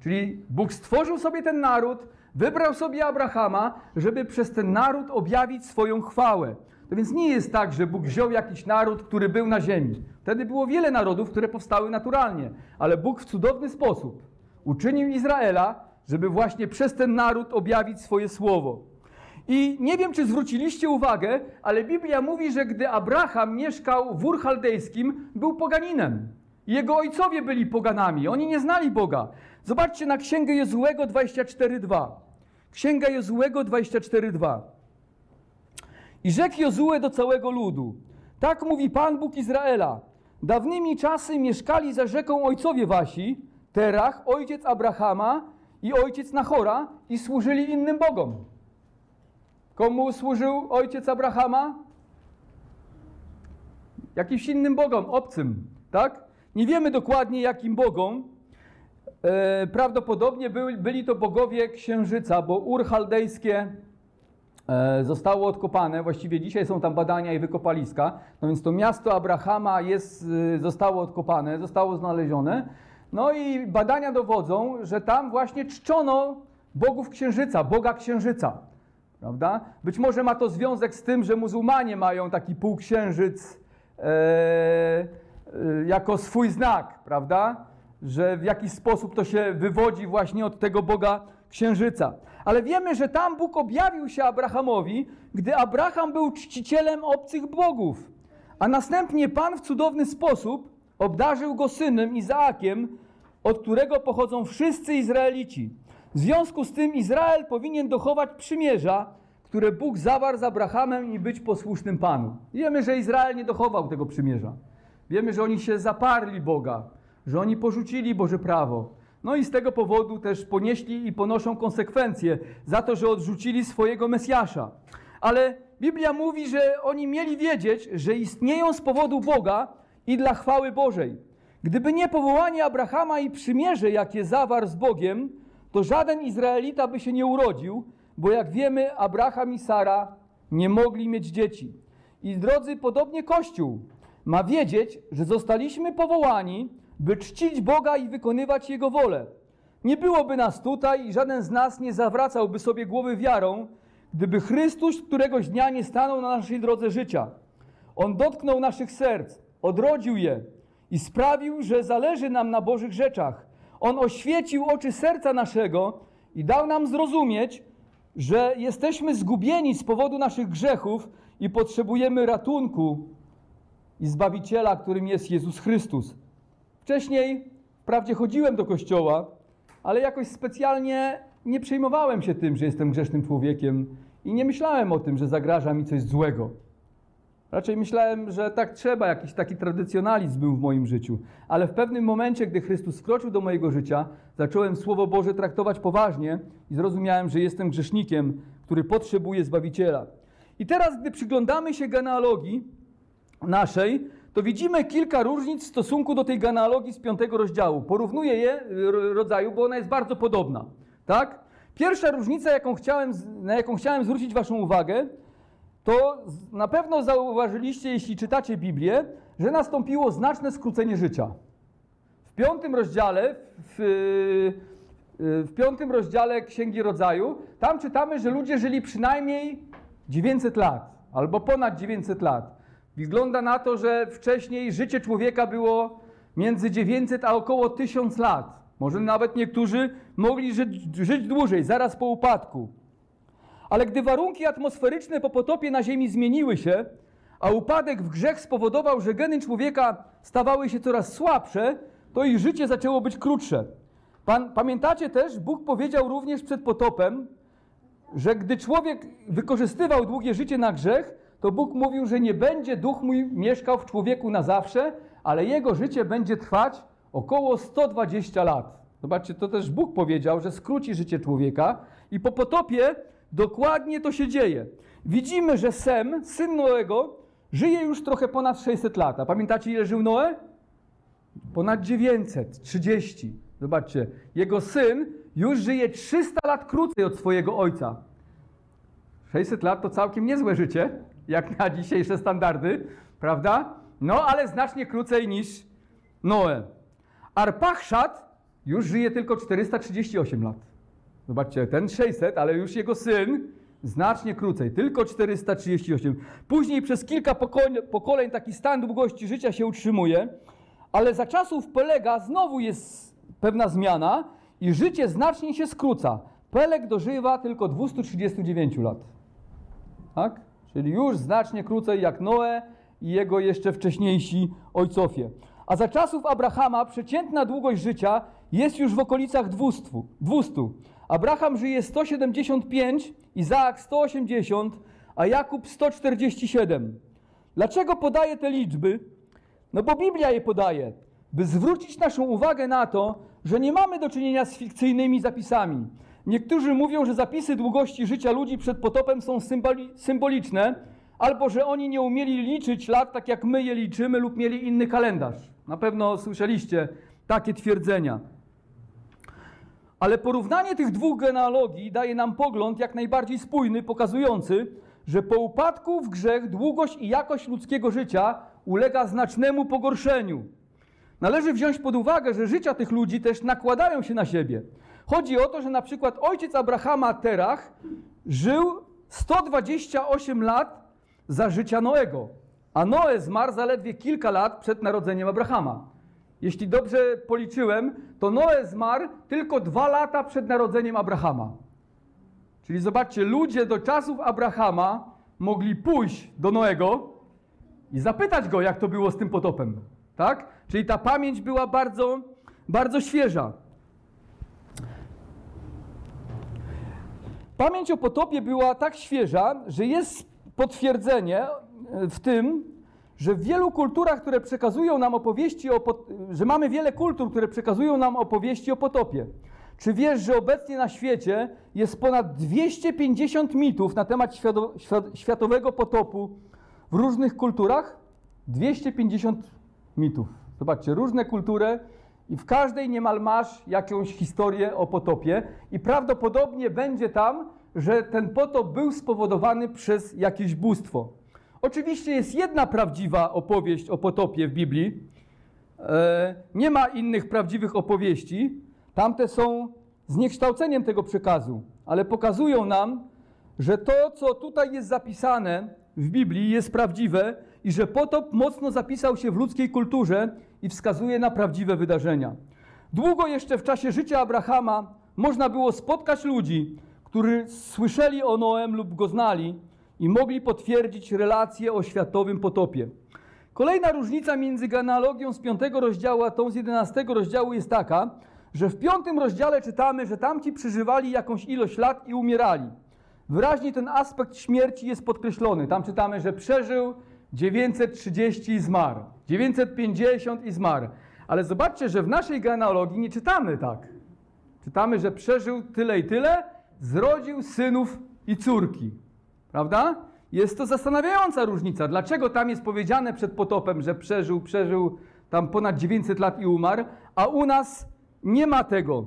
Czyli Bóg stworzył sobie ten naród, wybrał sobie Abrahama, żeby przez ten naród objawić swoją chwałę. To więc nie jest tak, że Bóg wziął jakiś naród, który był na ziemi. Wtedy było wiele narodów, które powstały naturalnie, ale Bóg w cudowny sposób uczynił Izraela, żeby właśnie przez ten naród objawić swoje słowo. I nie wiem, czy zwróciliście uwagę, ale Biblia mówi, że gdy Abraham mieszkał w Ur Chaldejskim, był poganinem. Jego ojcowie byli poganami, oni nie znali Boga. Zobaczcie na Księgę Jozułego 24:2. Księga Jozułego 24:2. I rzekł Jozue do całego ludu: Tak mówi Pan Bóg Izraela. Dawnymi czasy mieszkali za rzeką ojcowie wasi, Terach, ojciec Abrahama i ojciec Nachora i służyli innym bogom. Komu służył ojciec Abrahama? Jakimś innym bogom, obcym, tak? Nie wiemy dokładnie jakim bogom. E, prawdopodobnie byli, byli to bogowie księżyca, bo Ur Chaldejskie e, zostało odkopane. Właściwie dzisiaj są tam badania i wykopaliska. No więc to miasto Abrahama jest, e, zostało odkopane, zostało znalezione. No i badania dowodzą, że tam właśnie czczono bogów księżyca, Boga księżyca. Prawda? Być może ma to związek z tym, że muzułmanie mają taki półksiężyc e, e, jako swój znak, prawda? Że w jakiś sposób to się wywodzi właśnie od tego Boga księżyca. Ale wiemy, że tam Bóg objawił się Abrahamowi, gdy Abraham był czcicielem obcych bogów. A następnie Pan w cudowny sposób obdarzył go synem Izaakiem, od którego pochodzą wszyscy Izraelici. W związku z tym Izrael powinien dochować przymierza, które Bóg zawarł z Abrahamem i być posłusznym Panu. Wiemy, że Izrael nie dochował tego przymierza. Wiemy, że oni się zaparli Boga, że oni porzucili Boże prawo. No i z tego powodu też ponieśli i ponoszą konsekwencje za to, że odrzucili swojego Mesjasza. Ale Biblia mówi, że oni mieli wiedzieć, że istnieją z powodu Boga i dla chwały Bożej. Gdyby nie powołanie Abrahama i przymierze, jakie zawarł z Bogiem, to żaden Izraelita by się nie urodził, bo jak wiemy, Abraham i Sara nie mogli mieć dzieci. I drodzy, podobnie Kościół ma wiedzieć, że zostaliśmy powołani, by czcić Boga i wykonywać Jego wolę. Nie byłoby nas tutaj i żaden z nas nie zawracałby sobie głowy wiarą, gdyby Chrystus któregoś dnia nie stanął na naszej drodze życia. On dotknął naszych serc, odrodził je i sprawił, że zależy nam na Bożych rzeczach. On oświecił oczy serca naszego i dał nam zrozumieć, że jesteśmy zgubieni z powodu naszych grzechów i potrzebujemy ratunku i Zbawiciela, którym jest Jezus Chrystus. Wcześniej wprawdzie chodziłem do kościoła, ale jakoś specjalnie nie przejmowałem się tym, że jestem grzesznym człowiekiem i nie myślałem o tym, że zagraża mi coś złego. Raczej myślałem, że tak trzeba, jakiś taki tradycjonalizm był w moim życiu. Ale w pewnym momencie, gdy Chrystus wkroczył do mojego życia, zacząłem Słowo Boże traktować poważnie i zrozumiałem, że jestem grzesznikiem, który potrzebuje Zbawiciela. I teraz, gdy przyglądamy się genealogii naszej, to widzimy kilka różnic w stosunku do tej genealogii z piątego rozdziału. Porównuję je rodzaju, bo ona jest bardzo podobna. Tak? Pierwsza różnica, jaką chciałem, na jaką chciałem zwrócić Waszą uwagę, to na pewno zauważyliście, jeśli czytacie Biblię, że nastąpiło znaczne skrócenie życia. W piątym rozdziale, w, w piątym rozdziale Księgi Rodzaju, tam czytamy, że ludzie żyli przynajmniej 900 lat, albo ponad 900 lat. Wygląda na to, że wcześniej życie człowieka było między 900 a około 1000 lat. Może nawet niektórzy mogli żyć, żyć dłużej, zaraz po upadku. Ale gdy warunki atmosferyczne po potopie na Ziemi zmieniły się, a upadek w grzech spowodował, że geny człowieka stawały się coraz słabsze, to ich życie zaczęło być krótsze. Pan, pamiętacie też, Bóg powiedział również przed potopem, że gdy człowiek wykorzystywał długie życie na grzech, to Bóg mówił, że nie będzie duch mój mieszkał w człowieku na zawsze, ale jego życie będzie trwać około 120 lat. Zobaczcie, to też Bóg powiedział, że skróci życie człowieka i po potopie dokładnie to się dzieje. Widzimy, że Sem, syn Noego, żyje już trochę ponad 600 lat. A pamiętacie, ile żył Noe? Ponad 930. Zobaczcie, jego syn już żyje 300 lat krócej od swojego ojca. 600 lat to całkiem niezłe życie, jak na dzisiejsze standardy, prawda? No, ale znacznie krócej niż Noe. Arpachszad już żyje tylko 438 lat. Zobaczcie, ten 600, ale już jego syn znacznie krócej, tylko 438. Później przez kilka pokoleń taki stan długości życia się utrzymuje, ale za czasów Pelega znowu jest pewna zmiana i życie znacznie się skróca. Peleg dożywa tylko 239 lat. Tak? Czyli już znacznie krócej jak Noe i jego jeszcze wcześniejsi ojcowie. A za czasów Abrahama przeciętna długość życia jest już w okolicach 200. 200. Abraham żyje 175, Izaak 180, a Jakub 147. Dlaczego podaję te liczby? No bo Biblia je podaje, by zwrócić naszą uwagę na to, że nie mamy do czynienia z fikcyjnymi zapisami. Niektórzy mówią, że zapisy długości życia ludzi przed potopem są symboli symboliczne, albo że oni nie umieli liczyć lat tak jak my je liczymy, lub mieli inny kalendarz. Na pewno słyszeliście takie twierdzenia. Ale porównanie tych dwóch genealogii daje nam pogląd jak najbardziej spójny, pokazujący, że po upadku w grzech długość i jakość ludzkiego życia ulega znacznemu pogorszeniu. Należy wziąć pod uwagę, że życia tych ludzi też nakładają się na siebie. Chodzi o to, że na przykład ojciec Abrahama Terach żył 128 lat za życia Noego, a Noe zmarł zaledwie kilka lat przed narodzeniem Abrahama. Jeśli dobrze policzyłem, to Noe zmarł tylko dwa lata przed narodzeniem Abrahama. Czyli zobaczcie, ludzie do czasów Abrahama mogli pójść do Noego i zapytać go, jak to było z tym potopem. Tak? Czyli ta pamięć była bardzo, bardzo świeża. Pamięć o potopie była tak świeża, że jest potwierdzenie w tym, że w wielu kulturach, które przekazują nam opowieści o, że mamy wiele kultur, które przekazują nam opowieści o potopie. Czy wiesz, że obecnie na świecie jest ponad 250 mitów na temat świato, światowego potopu w różnych kulturach? 250 mitów. Zobaczcie, różne kultury i w każdej niemal masz jakąś historię o potopie i prawdopodobnie będzie tam, że ten potop był spowodowany przez jakieś bóstwo. Oczywiście jest jedna prawdziwa opowieść o potopie w Biblii. E, nie ma innych prawdziwych opowieści. Tamte są zniekształceniem tego przekazu, ale pokazują nam, że to, co tutaj jest zapisane w Biblii, jest prawdziwe i że potop mocno zapisał się w ludzkiej kulturze i wskazuje na prawdziwe wydarzenia. Długo jeszcze w czasie życia Abrahama można było spotkać ludzi, którzy słyszeli o Noem lub go znali, i mogli potwierdzić relacje o światowym potopie. Kolejna różnica między genealogią z piątego rozdziału a tą z jedenastego rozdziału jest taka, że w piątym rozdziale czytamy, że tamci przeżywali jakąś ilość lat i umierali. Wyraźnie ten aspekt śmierci jest podkreślony. Tam czytamy, że przeżył 930 i zmarł, 950 i zmarł. Ale zobaczcie, że w naszej genealogii nie czytamy tak. Czytamy, że przeżył tyle i tyle, zrodził synów i córki. Prawda? Jest to zastanawiająca różnica. Dlaczego tam jest powiedziane przed potopem, że przeżył, przeżył tam ponad 900 lat i umarł, a u nas nie ma tego.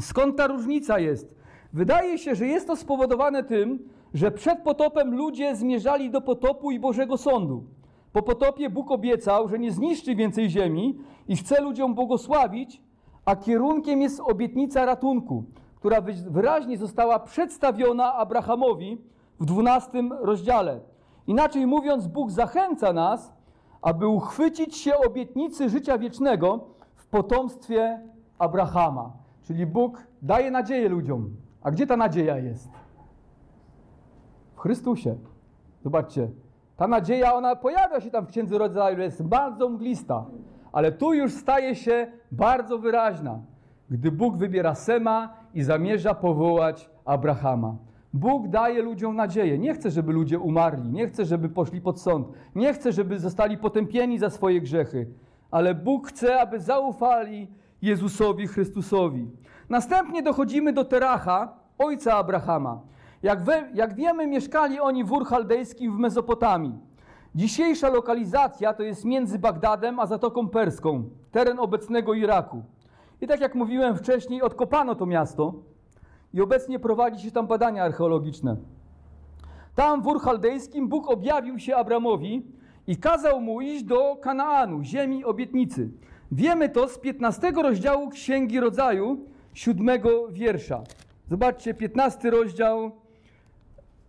Skąd ta różnica jest? Wydaje się, że jest to spowodowane tym, że przed potopem ludzie zmierzali do potopu i Bożego Sądu. Po potopie Bóg obiecał, że nie zniszczy więcej ziemi i chce ludziom błogosławić, a kierunkiem jest obietnica ratunku, która wyraźnie została przedstawiona Abrahamowi w 12 rozdziale. Inaczej mówiąc, Bóg zachęca nas, aby uchwycić się obietnicy życia wiecznego w potomstwie Abrahama. Czyli Bóg daje nadzieję ludziom. A gdzie ta nadzieja jest? W Chrystusie. Zobaczcie, ta nadzieja, ona pojawia się tam w Księdze Rodzaju, jest bardzo mglista, ale tu już staje się bardzo wyraźna, gdy Bóg wybiera Sema i zamierza powołać Abrahama. Bóg daje ludziom nadzieję. Nie chce, żeby ludzie umarli, nie chce, żeby poszli pod sąd, nie chce, żeby zostali potępieni za swoje grzechy, ale Bóg chce, aby zaufali Jezusowi Chrystusowi. Następnie dochodzimy do Teracha, ojca Abrahama. Jak, we, jak wiemy, mieszkali oni w Ur Chaldejskim w Mezopotamii. Dzisiejsza lokalizacja to jest między Bagdadem a Zatoką Perską, teren obecnego Iraku. I tak jak mówiłem wcześniej, odkopano to miasto i obecnie prowadzi się tam badania archeologiczne. Tam w Ur Chaldejskim Bóg objawił się Abramowi i kazał mu iść do Kanaanu, ziemi obietnicy. Wiemy to z 15 rozdziału Księgi Rodzaju, siódmego wiersza. Zobaczcie, 15 rozdział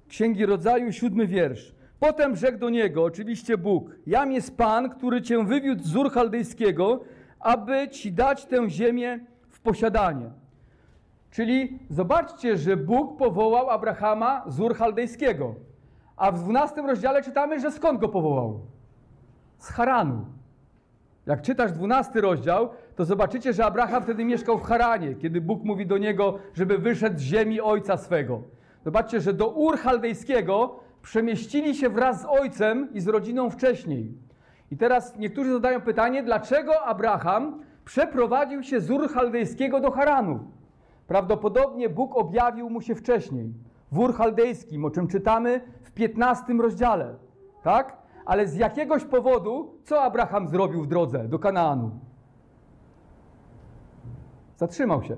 Księgi Rodzaju, siódmy wiersz. Potem rzekł do niego, oczywiście Bóg, jam jest Pan, który cię wywiódł z Ur Chaldejskiego, aby ci dać tę ziemię w posiadanie. Czyli zobaczcie, że Bóg powołał Abrahama z Ur Chaldejskiego. A w 12 rozdziale czytamy, że skąd go powołał? Z Haranu. Jak czytasz 12 rozdział, to zobaczycie, że Abraham wtedy mieszkał w Haranie, kiedy Bóg mówi do niego, żeby wyszedł z ziemi ojca swego. Zobaczcie, że do Ur Chaldejskiego przemieścili się wraz z ojcem i z rodziną wcześniej. I teraz niektórzy zadają pytanie, dlaczego Abraham przeprowadził się z Ur Chaldejskiego do Haranu? Prawdopodobnie Bóg objawił mu się wcześniej, w Ur Chaldejskim, o czym czytamy w 15 rozdziale. Tak? Ale z jakiegoś powodu, co Abraham zrobił w drodze do Kanaanu? Zatrzymał się.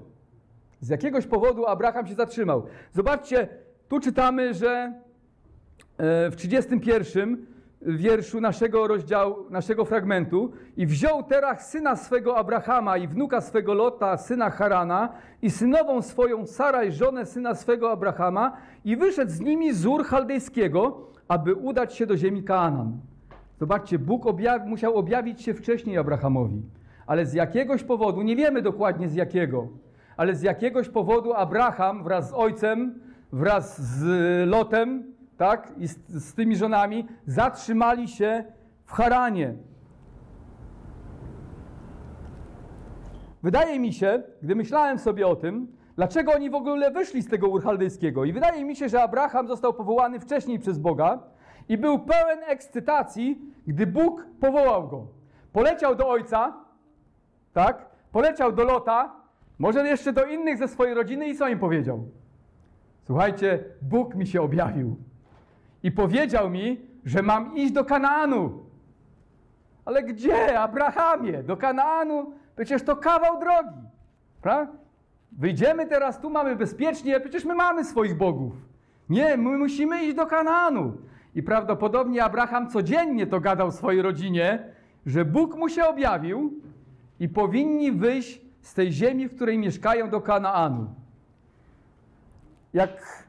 Z jakiegoś powodu Abraham się zatrzymał. Zobaczcie, tu czytamy, że e, w 31 wierszu naszego rozdziału, naszego fragmentu i wziął Terach syna swego Abrahama i wnuka swego Lota, syna Harana i synową swoją Saraj, żonę syna swego Abrahama i wyszedł z nimi z Ur Chaldejskiego, aby udać się do ziemi Kanaan. Zobaczcie, Bóg musiał objawić się wcześniej Abrahamowi, ale z jakiegoś powodu, nie wiemy dokładnie z jakiego, ale z jakiegoś powodu Abraham wraz z ojcem, wraz z Lotem, tak, i z, z tymi żonami zatrzymali się w Haranie. Wydaje mi się, gdy myślałem sobie o tym, dlaczego oni w ogóle wyszli z tego Urchaldejskiego. I wydaje mi się, że Abraham został powołany wcześniej przez Boga i był pełen ekscytacji, gdy Bóg powołał go. Poleciał do ojca, tak? Poleciał do Lota, może jeszcze do innych ze swojej rodziny i co im powiedział? Słuchajcie, Bóg mi się objawił i powiedział mi, że mam iść do Kanaanu. Ale gdzie, Abrahamie? Do Kanaanu? Przecież to kawał drogi. Prawda? Wyjdziemy teraz tu, mamy bezpiecznie, przecież my mamy swoich bogów. Nie, my musimy iść do Kanaanu. I prawdopodobnie Abraham codziennie to gadał swojej rodzinie, że Bóg mu się objawił i powinni wyjść z tej ziemi, w której mieszkają, do Kanaanu. Jak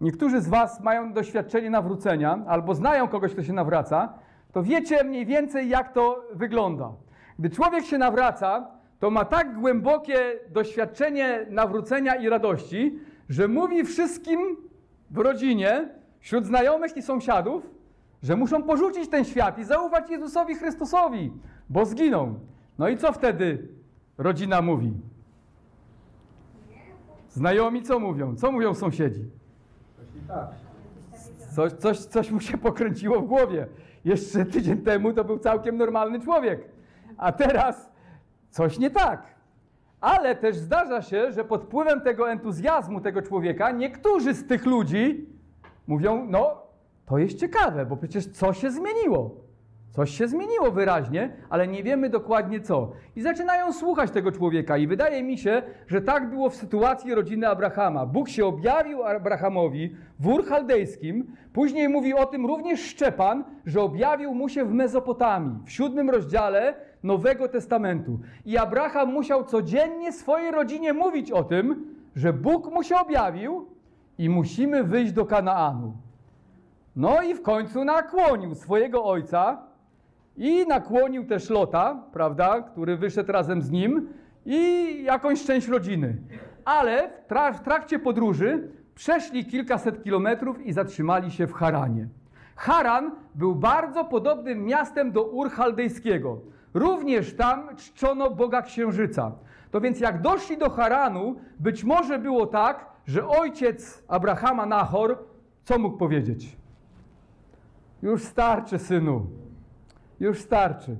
niektórzy z Was mają doświadczenie nawrócenia albo znają kogoś, kto się nawraca, to wiecie mniej więcej, jak to wygląda. Gdy człowiek się nawraca, to ma tak głębokie doświadczenie nawrócenia i radości, że mówi wszystkim w rodzinie, wśród znajomych i sąsiadów, że muszą porzucić ten świat i zaufać Jezusowi Chrystusowi, bo zginą. No i co wtedy rodzina mówi? Znajomi co mówią? Co mówią sąsiedzi? Coś, coś, coś mu się pokręciło w głowie. Jeszcze tydzień temu to był całkiem normalny człowiek, a teraz coś nie tak. Ale też zdarza się, że pod wpływem tego entuzjazmu tego człowieka niektórzy z tych ludzi mówią: No, to jest ciekawe, bo przecież co się zmieniło? Coś się zmieniło wyraźnie, ale nie wiemy dokładnie co. I zaczynają słuchać tego człowieka. I wydaje mi się, że tak było w sytuacji rodziny Abrahama. Bóg się objawił Abrahamowi w Ur Chaldejskim. Później mówi o tym również Szczepan, że objawił mu się w Mezopotamii, w siódmym rozdziale Nowego Testamentu. I Abraham musiał codziennie swojej rodzinie mówić o tym, że Bóg mu się objawił i musimy wyjść do Kanaanu. No i w końcu nakłonił swojego ojca i nakłonił też Lota, prawda, który wyszedł razem z nim i jakąś część rodziny. Ale w, tra w trakcie podróży przeszli kilkaset kilometrów i zatrzymali się w Haranie. Haran był bardzo podobnym miastem do Ur Chaldejskiego. Również tam czczono Boga Księżyca. To więc jak doszli do Haranu, być może było tak, że ojciec Abrahama Nahor, co mógł powiedzieć? Już starczy, synu. Już starczy.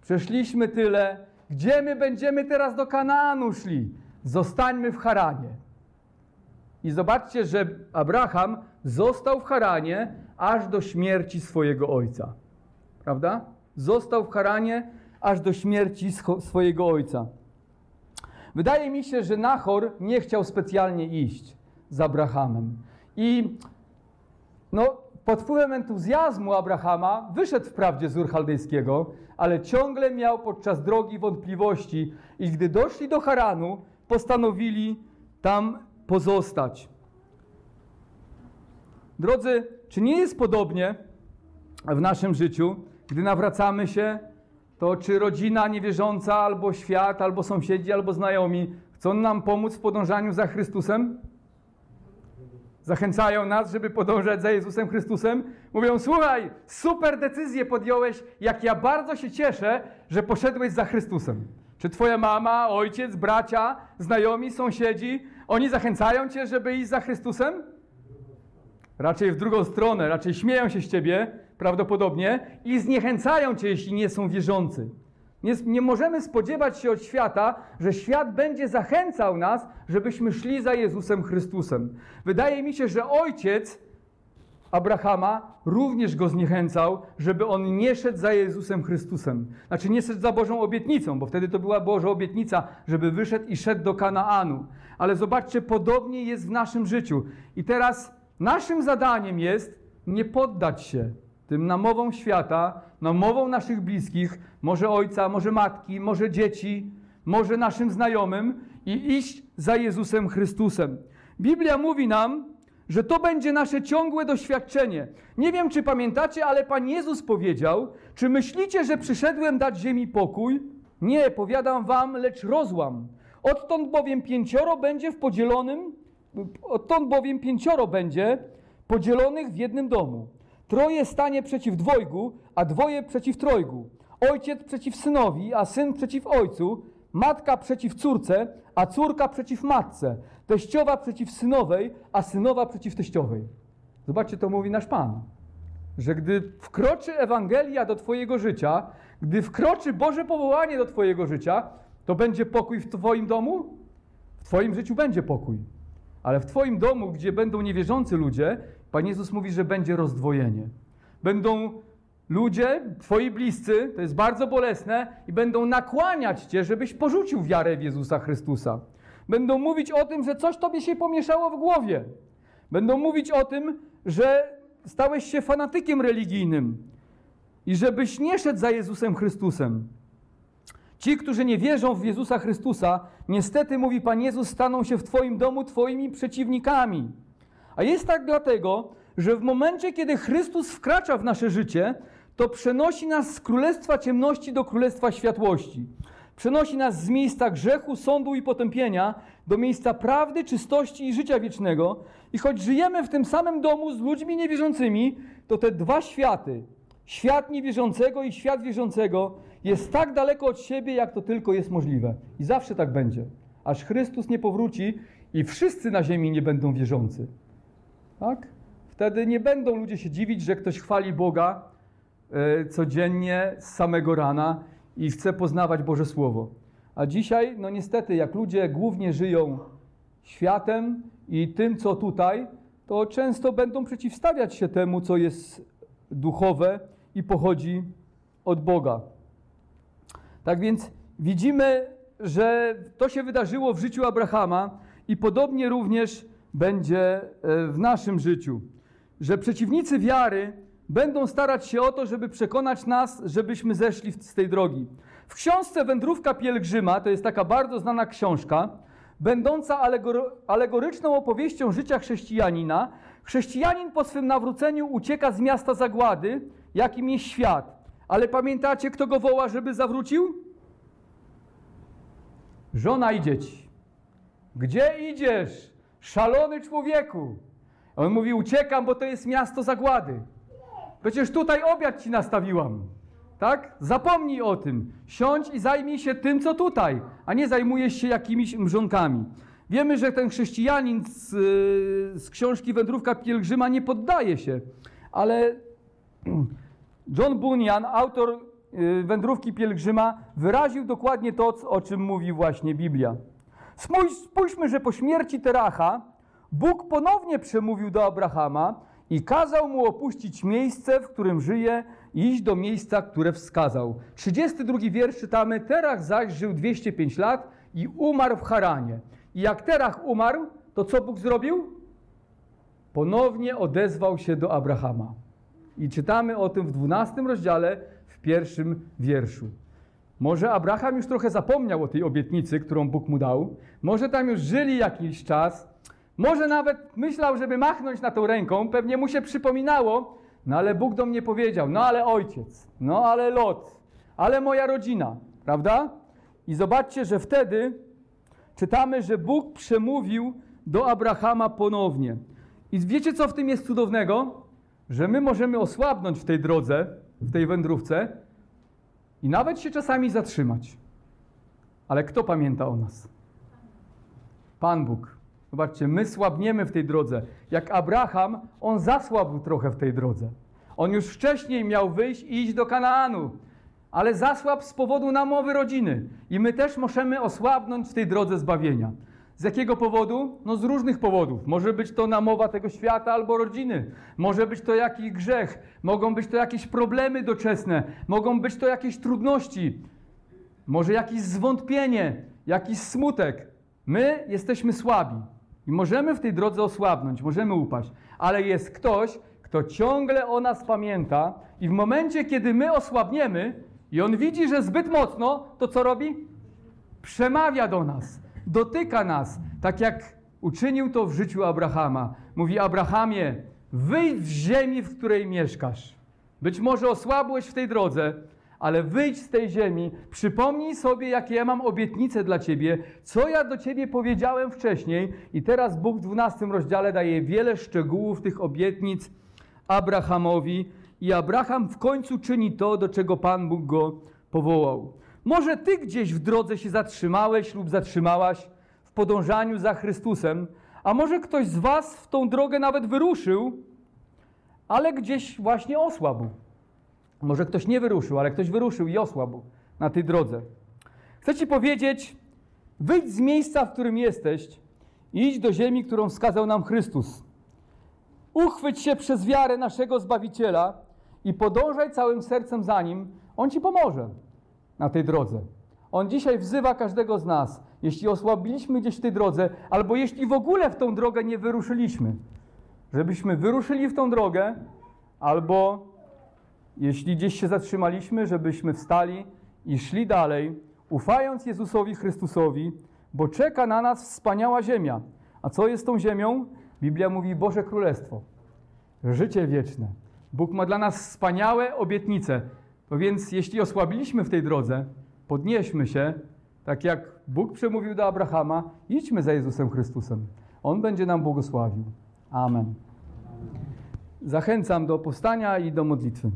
Przeszliśmy tyle. Gdzie my będziemy teraz do Kanaanu szli? Zostańmy w Haranie. I zobaczcie, że Abraham został w Haranie aż do śmierci swojego ojca. Prawda? Został w Haranie aż do śmierci swojego ojca. Wydaje mi się, że Nahor nie chciał specjalnie iść z Abrahamem. I no, pod wpływem entuzjazmu Abrahama wyszedł wprawdzie z Ur Chaldejskiego, ale ciągle miał podczas drogi wątpliwości i gdy doszli do Haranu, postanowili tam pozostać. Drodzy, czy nie jest podobnie w naszym życiu, gdy nawracamy się, to czy rodzina niewierząca, albo świat, albo sąsiedzi, albo znajomi chcą nam pomóc w podążaniu za Chrystusem? Zachęcają nas, żeby podążać za Jezusem Chrystusem. Mówią: Słuchaj, super decyzję podjąłeś, jak ja bardzo się cieszę, że poszedłeś za Chrystusem. Czy twoja mama, ojciec, bracia, znajomi, sąsiedzi, oni zachęcają cię, żeby iść za Chrystusem? Raczej w drugą stronę, raczej śmieją się z ciebie, prawdopodobnie, i zniechęcają cię, jeśli nie są wierzący. Nie, nie, możemy spodziewać się od świata, że świat będzie zachęcał nas, żebyśmy szli za Jezusem Chrystusem. Wydaje mi się, że ojciec Abrahama również go zniechęcał, żeby on nie szedł za Jezusem Chrystusem. Znaczy nie szedł za Bożą obietnicą, bo wtedy to była Boża obietnica, żeby wyszedł i szedł do Kanaanu. Ale zobaczcie, podobnie jest w naszym życiu. I teraz naszym zadaniem jest nie poddać się tym namowom świata, namowom naszych bliskich, może ojca, może matki, może dzieci, może naszym znajomym i iść za Jezusem Chrystusem. Biblia mówi nam, że to będzie nasze ciągłe doświadczenie. Nie wiem, czy pamiętacie, ale Pan Jezus powiedział: Czy myślicie, że przyszedłem dać ziemi pokój? Nie, powiadam wam, lecz rozłam. Odtąd bowiem pięcioro będzie w podzielonym, odtąd bowiem pięcioro będzie podzielonych w jednym domu. Troje stanie przeciw dwojgu, a dwoje przeciw trojgu. Ojciec przeciw synowi, a syn przeciw ojcu. Matka przeciw córce, a córka przeciw matce. Teściowa przeciw synowej, a synowa przeciw teściowej. Zobaczcie, to mówi nasz Pan. Że gdy wkroczy Ewangelia do Twojego życia, gdy wkroczy Boże powołanie do Twojego życia, to będzie pokój w Twoim domu? W Twoim życiu będzie pokój. Ale w Twoim domu, gdzie będą niewierzący ludzie, Pan Jezus mówi, że będzie rozdwojenie. Będą ludzie, twoi bliscy, to jest bardzo bolesne, i będą nakłaniać cię, żebyś porzucił wiarę w Jezusa Chrystusa. Będą mówić o tym, że coś tobie się pomieszało w głowie. Będą mówić o tym, że stałeś się fanatykiem religijnym i żebyś nie szedł za Jezusem Chrystusem. Ci, którzy nie wierzą w Jezusa Chrystusa, niestety, mówi Pan Jezus, staną się w Twoim domu Twoimi przeciwnikami. A jest tak dlatego, że w momencie, kiedy Chrystus wkracza w nasze życie, to przenosi nas z królestwa ciemności do królestwa światłości. Przenosi nas z miejsca grzechu, sądu i potępienia do miejsca prawdy, czystości i życia wiecznego. I choć żyjemy w tym samym domu z ludźmi niewierzącymi, to te dwa światy, świat niewierzącego i świat wierzącego, jest tak daleko od siebie, jak to tylko jest możliwe. I zawsze tak będzie, aż Chrystus nie powróci i wszyscy na ziemi nie będą wierzący. Tak? Wtedy nie będą ludzie się dziwić, że ktoś chwali Boga e, codziennie z samego rana i chce poznawać Boże Słowo. A dzisiaj, no niestety, jak ludzie głównie żyją światem i tym, co tutaj, to często będą przeciwstawiać się temu, co jest duchowe i pochodzi od Boga. Tak więc widzimy, że to się wydarzyło w życiu Abrahama i podobnie również będzie e, w naszym życiu. Że przeciwnicy wiary będą starać się o to, żeby przekonać nas, żebyśmy zeszli z tej drogi. W książce Wędrówka Pielgrzyma, to jest taka bardzo znana książka, będąca alegoryczną opowieścią życia chrześcijanina, chrześcijanin po swym nawróceniu ucieka z miasta zagłady, jakim jest świat. Ale pamiętacie, kto go woła, żeby zawrócił? Żona i dzieci. Gdzie idziesz? Szalony człowieku. On mówi: Uciekam, bo to jest miasto zagłady. Przecież tutaj obiad ci nastawiłam. Tak? Zapomnij o tym. Siądź i zajmij się tym, co tutaj, a nie zajmujesz się jakimiś mrzonkami. Wiemy, że ten chrześcijanin z, z książki Wędrówka Pielgrzyma nie poddaje się, ale John Bunyan, autor y, Wędrówki Pielgrzyma, wyraził dokładnie to, o czym mówi właśnie Biblia. Spójrz, spójrzmy, że po śmierci Teracha Bóg ponownie przemówił do Abrahama i kazał mu opuścić miejsce, w którym żyje i iść do miejsca, które wskazał. 32 wiersz czytamy, Terach zaś żył 205 lat i umarł w Haranie. I jak Terach umarł, to co Bóg zrobił? Ponownie odezwał się do Abrahama. I czytamy o tym w 12 rozdziale, w pierwszym wierszu. Może Abraham już trochę zapomniał o tej obietnicy, którą Bóg mu dał. Może tam już żyli jakiś czas. Może nawet myślał, żeby machnąć na tą ręką. Pewnie mu się przypominało. No ale Bóg do mnie powiedział, no ale ojciec, no ale Lot, ale moja rodzina, prawda? I zobaczcie, że wtedy czytamy, że Bóg przemówił do Abrahama ponownie. I wiecie, co w tym jest cudownego? Że my możemy osłabnąć w tej drodze, w tej wędrówce i nawet się czasami zatrzymać. Ale kto pamięta o nas? Pan Bóg. Zobaczcie, my słabniemy w tej drodze. Jak Abraham, on zasłabł trochę w tej drodze. On już wcześniej miał wyjść i iść do Kanaanu, ale zasłabł z powodu namowy rodziny. I my też możemy osłabnąć w tej drodze zbawienia. Z jakiego powodu? No z różnych powodów. Może być to namowa tego świata albo rodziny. Może być to jakiś grzech. Mogą być to jakieś problemy doczesne. Mogą być to jakieś trudności. Może jakieś zwątpienie, jakiś smutek. My jesteśmy słabi i możemy w tej drodze osłabnąć, możemy upaść. Ale jest ktoś, kto ciągle o nas pamięta i w momencie, kiedy my osłabniemy i on widzi, że zbyt mocno, to co robi? Przemawia do nas dotyka nas, tak jak uczynił to w życiu Abrahama. Mówi: Abrahamie, wyjdź z ziemi, w której mieszkasz. Być może osłabłeś w tej drodze, ale wyjdź z tej ziemi, przypomnij sobie, jakie ja mam obietnice dla ciebie, co ja do ciebie powiedziałem wcześniej. I teraz Bóg w 12 rozdziale daje wiele szczegółów tych obietnic Abrahamowi. I Abraham w końcu czyni to, do czego Pan Bóg go powołał. Może ty gdzieś w drodze się zatrzymałeś lub zatrzymałaś w podążaniu za Chrystusem, a może ktoś z was w tą drogę nawet wyruszył, ale gdzieś właśnie osłabł. Może ktoś nie wyruszył, ale ktoś wyruszył i osłabł na tej drodze. Chcę ci powiedzieć, wyjdź z miejsca, w którym jesteś i idź do ziemi, którą wskazał nam Chrystus. Uchwyć się przez wiarę naszego Zbawiciela i podążaj całym sercem za Nim. On ci pomoże na tej drodze. On dzisiaj wzywa każdego z nas, jeśli osłabiliśmy gdzieś w tej drodze, albo jeśli w ogóle w tą drogę nie wyruszyliśmy, żebyśmy wyruszyli w tą drogę, albo jeśli gdzieś się zatrzymaliśmy, żebyśmy wstali i szli dalej, ufając Jezusowi Chrystusowi, bo czeka na nas wspaniała ziemia. A co jest tą ziemią? Biblia mówi Boże Królestwo, życie wieczne. Bóg ma dla nas wspaniałe obietnice. Więc jeśli osłabiliśmy w tej drodze, podnieśmy się, tak jak Bóg przemówił do Abrahama, idźmy za Jezusem Chrystusem. On będzie nam błogosławił. Amen. Zachęcam do powstania i do modlitwy.